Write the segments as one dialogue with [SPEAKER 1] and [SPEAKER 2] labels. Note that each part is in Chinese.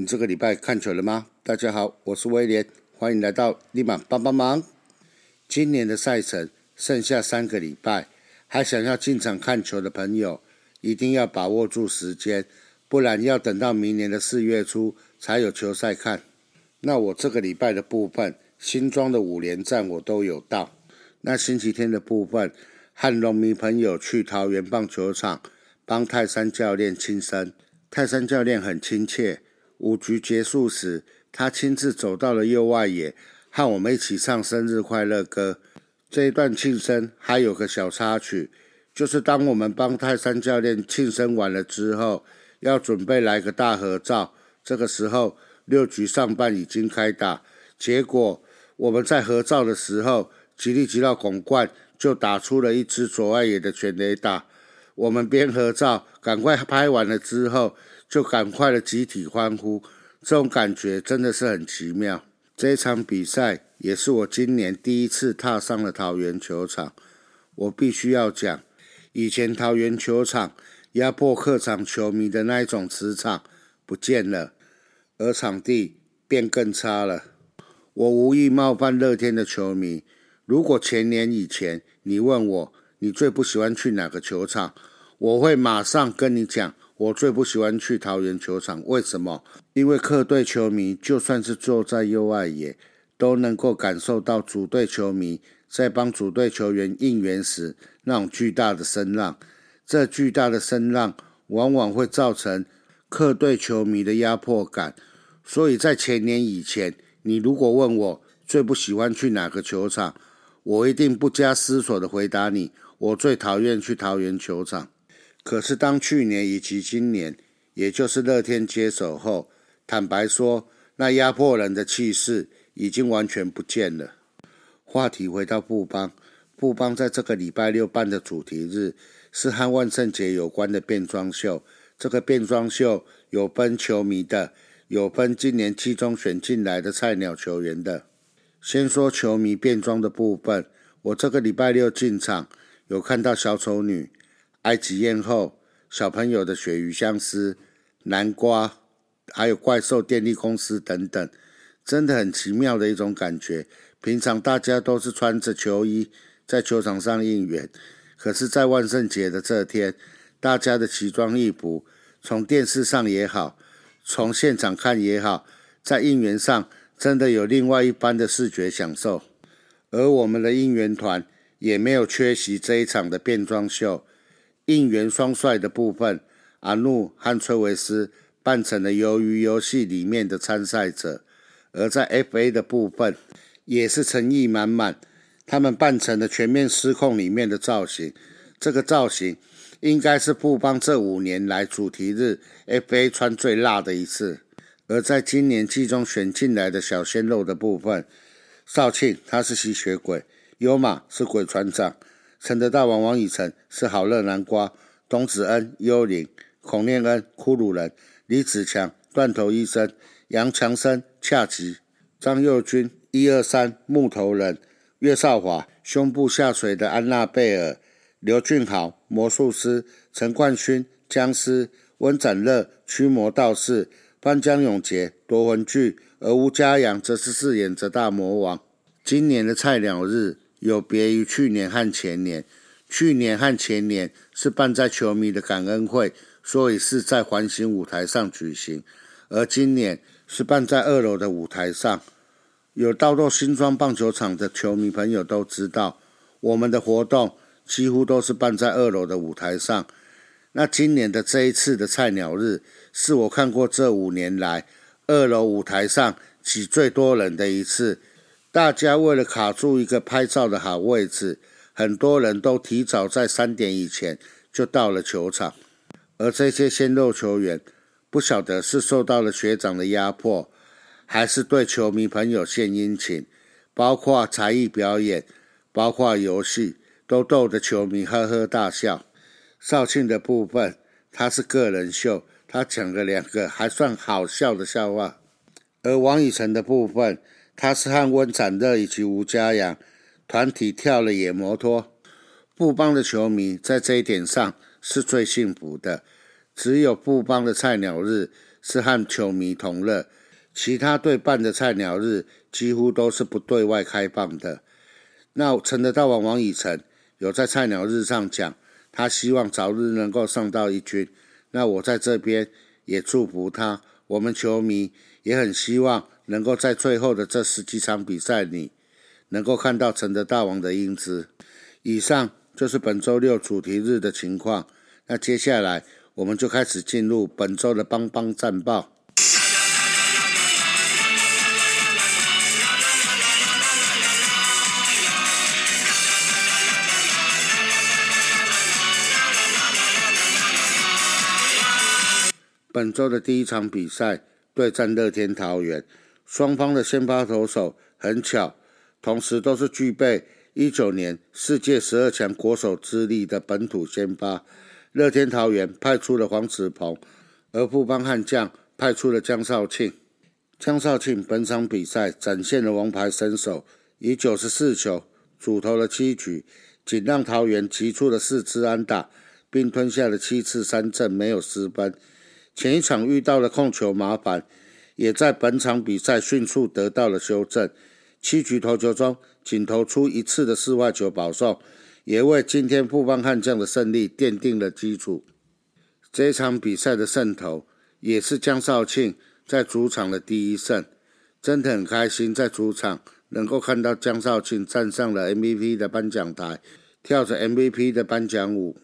[SPEAKER 1] 你这个礼拜看球了吗？大家好，我是威廉，欢迎来到立马帮帮忙。今年的赛程剩下三个礼拜，还想要进场看球的朋友，一定要把握住时间，不然要等到明年的四月初才有球赛看。那我这个礼拜的部分，新庄的五连战我都有到。那星期天的部分，和农民朋友去桃园棒球场帮泰山教练庆生。泰山教练很亲切，五局结束时，他亲自走到了右外野，和我们一起唱生日快乐歌。这一段庆生还有个小插曲，就是当我们帮泰山教练庆生完了之后，要准备来个大合照。这个时候，六局上半已经开打，结果我们在合照的时候，吉利吉到拱冠就打出了一支左外野的全垒打。我们边合照，赶快拍完了之后，就赶快的集体欢呼，这种感觉真的是很奇妙。这场比赛也是我今年第一次踏上了桃园球场，我必须要讲，以前桃园球场压迫客场球迷的那一种磁场不见了，而场地变更差了。我无意冒犯乐天的球迷，如果前年以前你问我你最不喜欢去哪个球场？我会马上跟你讲，我最不喜欢去桃园球场，为什么？因为客队球迷就算是坐在右外野，都能够感受到主队球迷在帮主队球员应援时那种巨大的声浪。这巨大的声浪往往会造成客队球迷的压迫感。所以在前年以前，你如果问我最不喜欢去哪个球场，我一定不加思索的回答你：我最讨厌去桃园球场。可是，当去年以及今年，也就是乐天接手后，坦白说，那压迫人的气势已经完全不见了。话题回到布邦，布邦在这个礼拜六办的主题日是和万圣节有关的变装秀。这个变装秀有分球迷的，有分今年季中选进来的菜鸟球员的。先说球迷变装的部分，我这个礼拜六进场，有看到小丑女。埃及艳后、小朋友的鳕鱼相思、南瓜，还有怪兽电力公司等等，真的很奇妙的一种感觉。平常大家都是穿着球衣在球场上应援，可是，在万圣节的这天，大家的奇装异服，从电视上也好，从现场看也好，在应援上真的有另外一般的视觉享受。而我们的应援团也没有缺席这一场的变装秀。应援双帅的部分，阿怒和崔维斯扮成了鱿鱼游戏里面的参赛者；而在 FA 的部分，也是诚意满满，他们扮成了全面失控里面的造型。这个造型应该是布邦这五年来主题日 FA 穿最辣的一次。而在今年季中选进来的小鲜肉的部分，少庆他是吸血鬼，优马是鬼船长。陈德大王王以诚是好乐南瓜，董子恩幽灵，孔念恩骷髅人，李子强断头医生，杨强生恰吉，张佑军一二三木头人，岳少华胸部下垂的安娜贝尔，刘俊豪魔术师，陈冠勋僵尸，温展乐驱魔道士，潘江永杰夺魂锯，而吴家阳则是饰演着大魔王。今年的菜鸟日。有别于去年和前年，去年和前年是办在球迷的感恩会，所以是在环形舞台上举行，而今年是办在二楼的舞台上。有到过新庄棒球场的球迷朋友都知道，我们的活动几乎都是办在二楼的舞台上。那今年的这一次的菜鸟日，是我看过这五年来二楼舞台上挤最多人的一次。大家为了卡住一个拍照的好位置，很多人都提早在三点以前就到了球场。而这些鲜肉球员，不晓得是受到了学长的压迫，还是对球迷朋友献殷勤，包括才艺表演，包括游戏，都逗得球迷呵呵大笑。绍庆的部分，他是个人秀，他讲了两个还算好笑的笑话。而王以诚的部分。他是和温展乐以及吴家阳团体跳了野摩托，布邦的球迷在这一点上是最幸福的。只有布邦的菜鸟日是和球迷同乐，其他队办的菜鸟日几乎都是不对外开放的。那陈德道王王以诚有在菜鸟日上讲，他希望早日能够上到一军。那我在这边也祝福他，我们球迷也很希望能够在最后的这十几场比赛里，能够看到陈德大王的英姿。以上就是本周六主题日的情况。那接下来我们就开始进入本周的邦邦战报。本周的第一场比赛对战乐天桃园，双方的先发投手很巧，同时都是具备一九年世界十二强国手之力的本土先发。乐天桃园派出了黄子鹏，而富邦悍将派出了江少庆。江少庆本场比赛展现了王牌身手，以九十四球主投了七局，仅让桃园击出了四支安打，并吞下了七次三振，没有失分。前一场遇到了控球麻烦，也在本场比赛迅速得到了修正。七局投球中仅投出一次的四外球保送，也为今天富邦悍将的胜利奠定了基础。这场比赛的胜投也是江少庆在主场的第一胜，真的很开心在主场能够看到江少庆站上了 MVP 的颁奖台，跳着 MVP 的颁奖舞。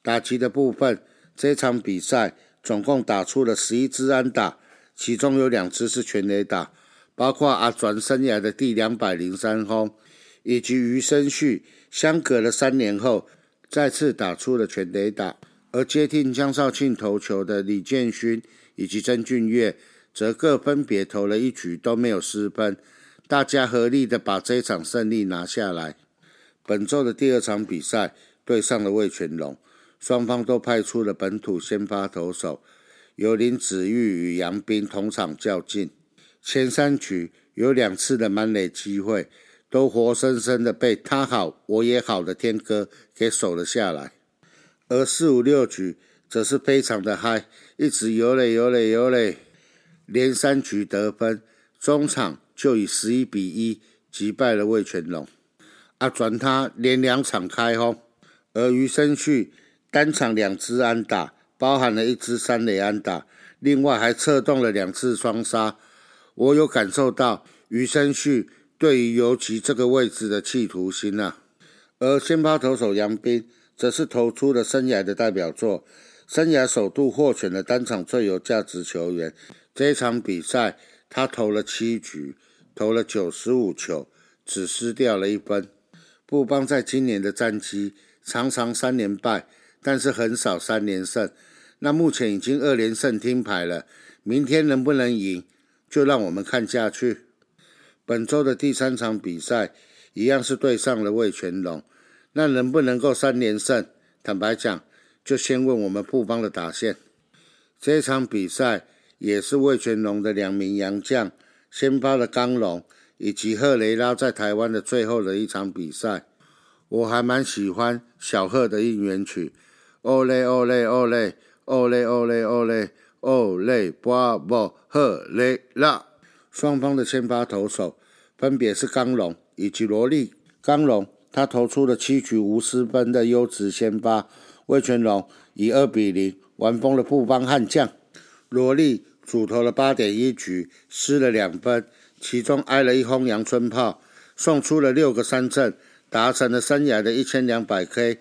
[SPEAKER 1] 打击的部分，这场比赛。总共打出了十一支安打，其中有两支是全垒打，包括阿转生涯的第两百零三轰，以及余生旭相隔了三年后再次打出了全垒打。而接替江少庆投球的李建勋以及曾俊岳则各分别投了一局都没有失分，大家合力的把这场胜利拿下来。本周的第二场比赛对上了魏全龙。双方都派出了本土先发投手，由林子玉与杨斌同场较劲。前三局有两次的满垒机会，都活生生的被他好我也好的天哥给守了下来。而四五六局则是非常的嗨，一直游垒游垒游垒，连三局得分，中场就以十一比一击败了魏全龙。啊，转他连两场开轰，而余生旭。单场两支安打，包含了一支三垒安打，另外还策动了两次双杀。我有感受到余生旭对于游击这个位置的企图心啊。而先发投手杨斌则是投出了生涯的代表作，生涯首度获选了单场最有价值球员。这场比赛他投了七局，投了九十五球，只失掉了一分。布邦在今年的战绩常常三连败。但是很少三连胜，那目前已经二连胜听牌了，明天能不能赢，就让我们看下去。本周的第三场比赛一样是对上了魏全龙，那能不能够三连胜？坦白讲，就先问我们布邦的打线。这场比赛也是魏全龙的两名洋将先发的刚龙以及赫雷拉在台湾的最后的一场比赛，我还蛮喜欢小贺的应援曲。哦嘞哦嘞哦嘞哦嘞哦嘞哦嘞哦嘞，巴布赫雷拉，双方的先发投手分别是刚龙以及罗莉。刚龙他投出了七局无失分的优质先发，魏全龙以二比零完封了富邦悍将。罗莉主投了八点一局，失了两分，其中挨了一轰阳春炮，送出了六个三振，达成了生涯的一千两百 K。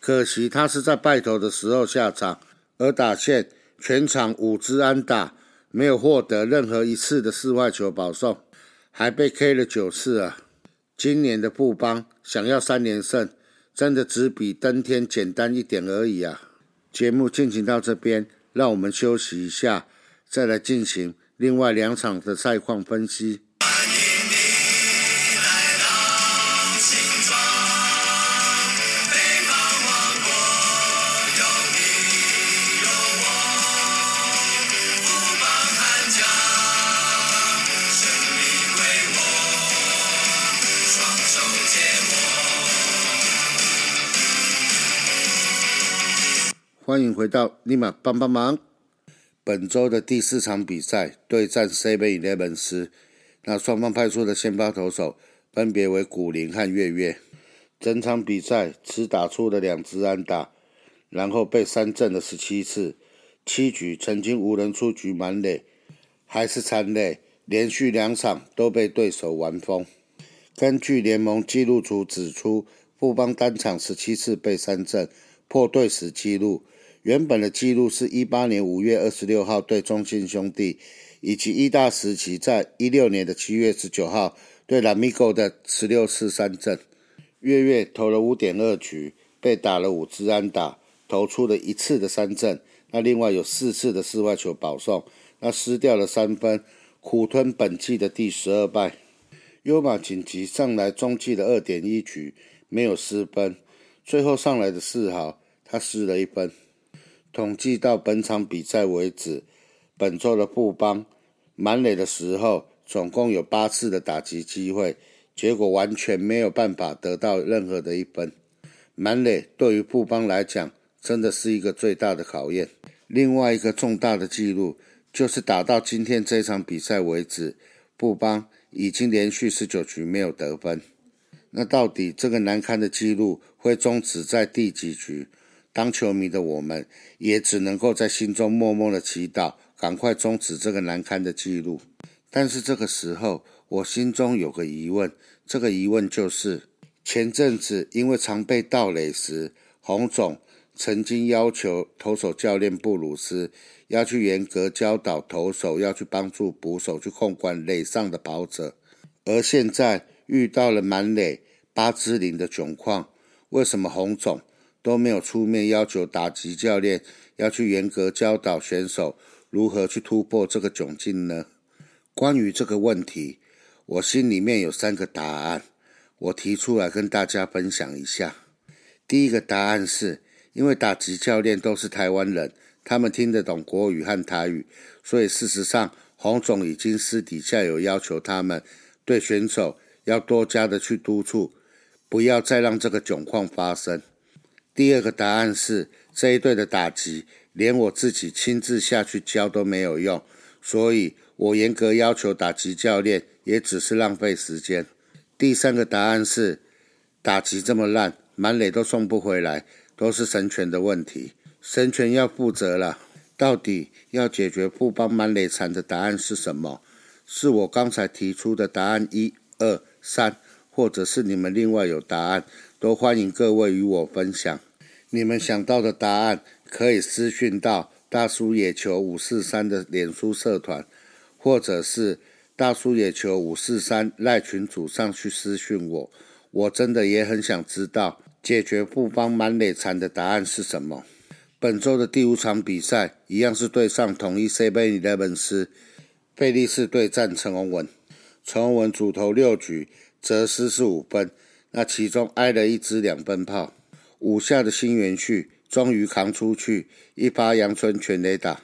[SPEAKER 1] 可惜他是在败投的时候下场，而打线全场五支安打，没有获得任何一次的四外球保送，还被 K 了九次啊！今年的布邦想要三连胜，真的只比登天简单一点而已啊！节目进行到这边，让我们休息一下，再来进行另外两场的赛况分析。欢迎回到立马帮帮忙。本周的第四场比赛对战 Seven Eleven 斯，那双方派出的先发投手分别为古林和月月。整场比赛只打出了两支安打，然后被三振了十七次，七局曾经无人出局满垒，还是残垒，连续两场都被对手完封。根据联盟纪录组指出，富邦单场十七次被三振，破队史纪录。原本的记录是一八年五月二十六号对中信兄弟，以及一大时期在一六年的七月十九号对拉米狗的十六次三振。月月投了五点二局，被打了五支安打，投出了一次的三振。那另外有四次的室外球保送，那失掉了三分，苦吞本季的第十二败。优马紧急上来中继的二点一局没有失分，最后上来的四号他失了一分。统计到本场比赛为止，本周的布邦满垒的时候，总共有八次的打击机会，结果完全没有办法得到任何的一分。满垒对于布邦来讲，真的是一个最大的考验。另外一个重大的记录，就是打到今天这场比赛为止，布邦已经连续十九局没有得分。那到底这个难堪的记录会终止在第几局？当球迷的我们，也只能够在心中默默的祈祷，赶快终止这个难堪的记录。但是这个时候，我心中有个疑问，这个疑问就是：前阵子因为常被盗垒时，洪总曾经要求投手教练布鲁斯要去严格教导投手，要去帮助捕手去控管垒上的跑者，而现在遇到了满垒八支零的窘况，为什么洪总？都没有出面要求打击教练要去严格教导选手如何去突破这个窘境呢？关于这个问题，我心里面有三个答案，我提出来跟大家分享一下。第一个答案是，因为打击教练都是台湾人，他们听得懂国语和台语，所以事实上，洪总已经私底下有要求他们对选手要多加的去督促，不要再让这个窘况发生。第二个答案是这一队的打击，连我自己亲自下去教都没有用，所以我严格要求打击教练，也只是浪费时间。第三个答案是打击这么烂，满垒都送不回来，都是神权的问题，神权要负责了。到底要解决不帮满垒惨的答案是什么？是我刚才提出的答案一二三，或者是你们另外有答案，都欢迎各位与我分享。你们想到的答案可以私讯到大叔野球五四三的脸书社团，或者是大叔野球五四三赖群组上去私讯我。我真的也很想知道解决不帮满垒残的答案是什么。本周的第五场比赛一样是对上统一 CBA Eleven 斯，贝利士对战陈宏文。陈宏文主投六局，则失是五分，那其中挨了一支两分炮。五下的新元旭终于扛出去一发阳春全垒打，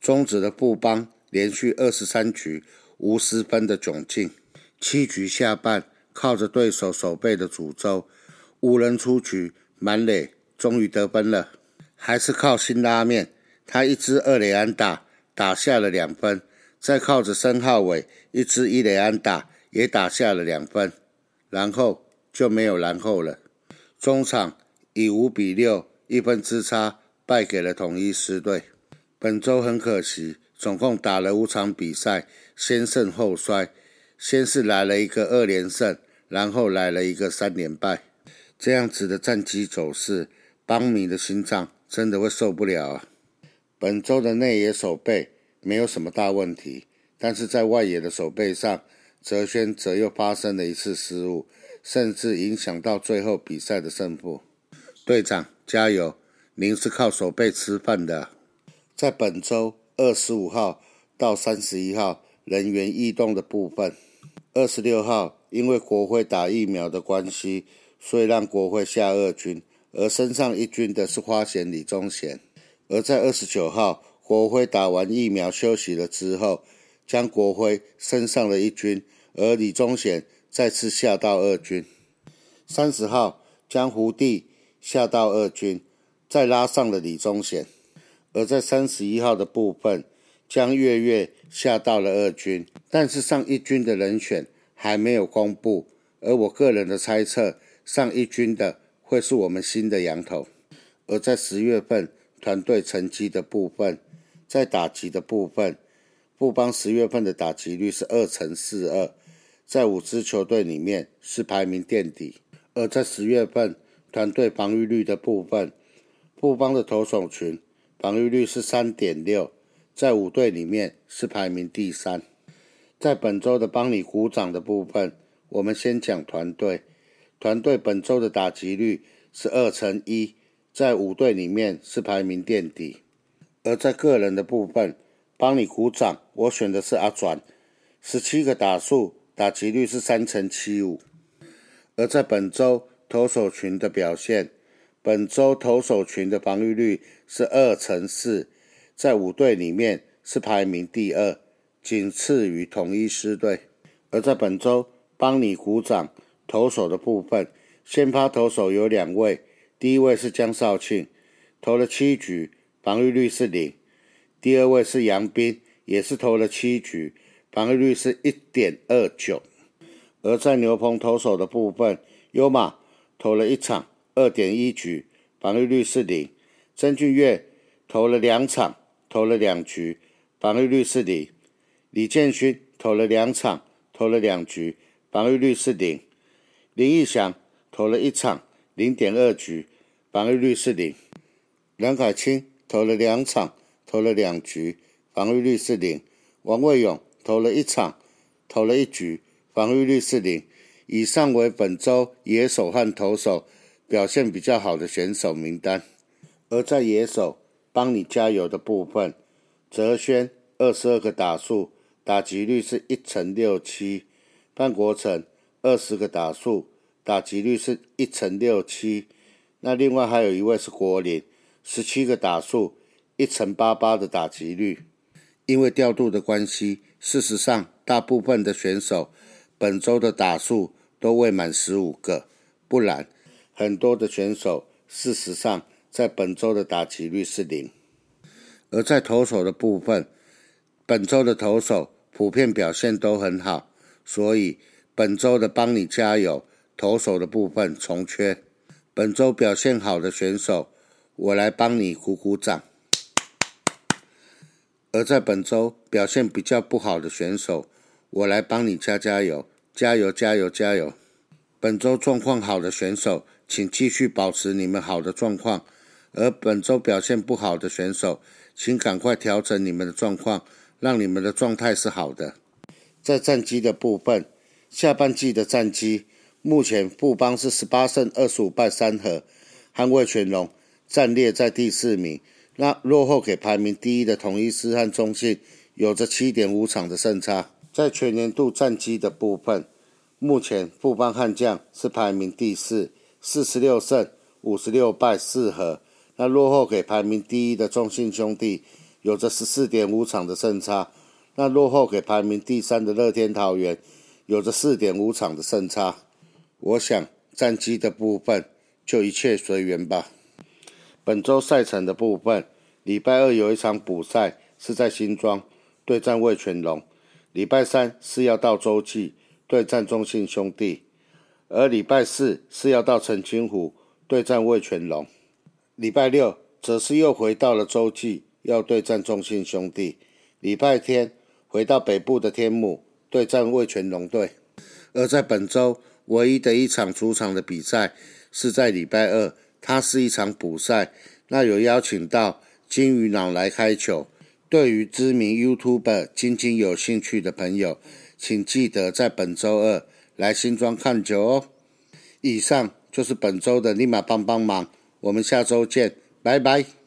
[SPEAKER 1] 终止了布邦连续二十三局无失分的窘境。七局下半，靠着对手守备的诅咒，五人出局满垒，终于得分了。还是靠新拉面，他一支二垒安打打下了两分，再靠着申浩伟一支一垒安打也打下了两分，然后就没有然后了。中场。以五比六一分之差败给了统一狮队。本周很可惜，总共打了五场比赛，先胜后衰。先是来了一个二连胜，然后来了一个三连败。这样子的战绩走势，邦迷的心脏真的会受不了啊！本周的内野守备没有什么大问题，但是在外野的守备上，泽轩则又发生了一次失误，甚至影响到最后比赛的胜负。队长加油！您是靠手背吃饭的。在本周二十五号到三十一号人员异动的部分，二十六号因为国会打疫苗的关系，所以让国会下二军，而升上一军的是花贤李宗贤。而在二十九号国会打完疫苗休息了之后，将国辉升上了一军，而李宗贤再次下到二军。三十号将胡地。下到二军，再拉上了李宗贤，而在三十一号的部分，将月月下到了二军，但是上一军的人选还没有公布，而我个人的猜测，上一军的会是我们新的羊头。而在十月份团队成绩的部分，在打击的部分，富邦十月份的打击率是二乘四二，在五支球队里面是排名垫底。而在十月份团队防御率的部分，富邦的投手群防御率是三点六，在五队里面是排名第三。在本周的帮你鼓掌的部分，我们先讲团队，团队本周的打击率是二乘一。在五队里面是排名垫底，而在个人的部分，帮你鼓掌，我选的是阿转，十七个打数，打击率是三乘七五。而在本周投手群的表现，本周投手群的防御率是二乘四，在五队里面是排名第二，仅次于统一狮队。而在本周帮你鼓掌投手的部分，先发投手有两位。第一位是江少庆，投了七局，防御率是零。第二位是杨斌，也是投了七局，防御率是一点二九。而在牛棚投手的部分，优马投了一场，二点一局，防御率是零。曾俊岳投了两场，投了两局，防御率是零。李建勋投了两场，投了两局，防御率是零。林义祥投了一场，零点二局。防御率是零，梁凯清投了两场，投了两局，防御率是零。王卫勇投了一场，投了一局，防御率是零。以上为本周野手和投手表现比较好的选手名单。而在野手帮你加油的部分，泽轩二十二个打数，打击率是一成六七；范国成二十个打数，打击率是一成六七。那另外还有一位是国林，十七个打数，一乘八八的打击率。因为调度的关系，事实上大部分的选手本周的打数都未满十五个，不然很多的选手事实上在本周的打击率是零。而在投手的部分，本周的投手普遍表现都很好，所以本周的帮你加油，投手的部分重缺。本周表现好的选手，我来帮你鼓鼓掌；而在本周表现比较不好的选手，我来帮你加加油，加油，加油，加油！本周状况好的选手，请继续保持你们好的状况；而本周表现不好的选手，请赶快调整你们的状况，让你们的状态是好的。在战绩的部分，下半季的战绩。目前富邦是十八胜二十五败三和，捍卫全龙暂列在第四名。那落后给排名第一的统一师和中信，有着七点五场的胜差。在全年度战绩的部分，目前富邦悍将是排名第四，四十六胜五十六败四和。那落后给排名第一的中信兄弟，有着十四点五场的胜差。那落后给排名第三的乐天桃园，有着四点五场的胜差。我想战绩的部分就一切随缘吧。本周赛程的部分，礼拜二有一场补赛是在新庄对战味全龙，礼拜三是要到洲际对战中信兄弟，而礼拜四是要到澄清湖对战味全龙，礼拜六则是又回到了洲际要对战中信兄弟，礼拜天回到北部的天母对战味全龙队，而在本周。唯一的一场主场的比赛是在礼拜二，它是一场补赛。那有邀请到金鱼脑来开球。对于知名 YouTuber 晶晶有兴趣的朋友，请记得在本周二来新庄看球哦。以上就是本周的立马帮帮忙，我们下周见，拜拜。